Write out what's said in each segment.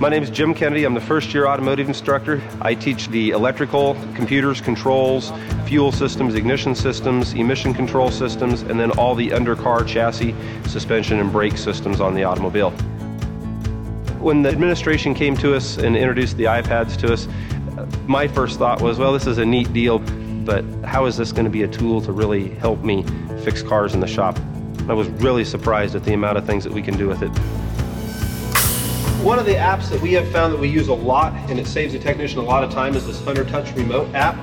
My name is Jim Kennedy. I'm the first year automotive instructor. I teach the electrical, computers, controls, fuel systems, ignition systems, emission control systems, and then all the undercar chassis, suspension, and brake systems on the automobile. When the administration came to us and introduced the iPads to us, my first thought was, well, this is a neat deal, but how is this going to be a tool to really help me fix cars in the shop? I was really surprised at the amount of things that we can do with it. One of the apps that we have found that we use a lot and it saves the technician a lot of time is this Hunter Touch Remote app.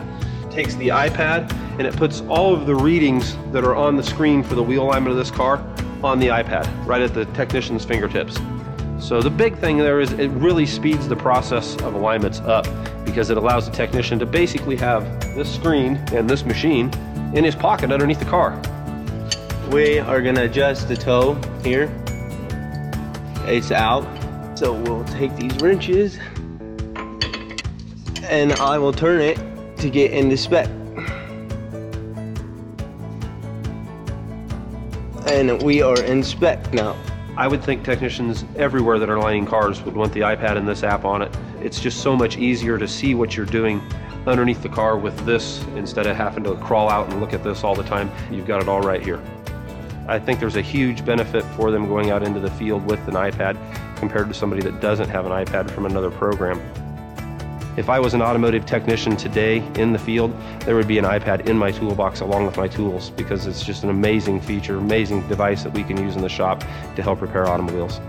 It takes the iPad and it puts all of the readings that are on the screen for the wheel alignment of this car on the iPad, right at the technician's fingertips. So the big thing there is it really speeds the process of alignments up because it allows the technician to basically have this screen and this machine in his pocket underneath the car. We are gonna adjust the toe here. It's out. So we'll take these wrenches and I will turn it to get into spec. And we are in spec now. I would think technicians everywhere that are lining cars would want the iPad and this app on it. It's just so much easier to see what you're doing underneath the car with this instead of having to crawl out and look at this all the time. You've got it all right here. I think there's a huge benefit for them going out into the field with an iPad compared to somebody that doesn't have an iPad from another program. If I was an automotive technician today in the field, there would be an iPad in my toolbox along with my tools because it's just an amazing feature, amazing device that we can use in the shop to help repair automobiles.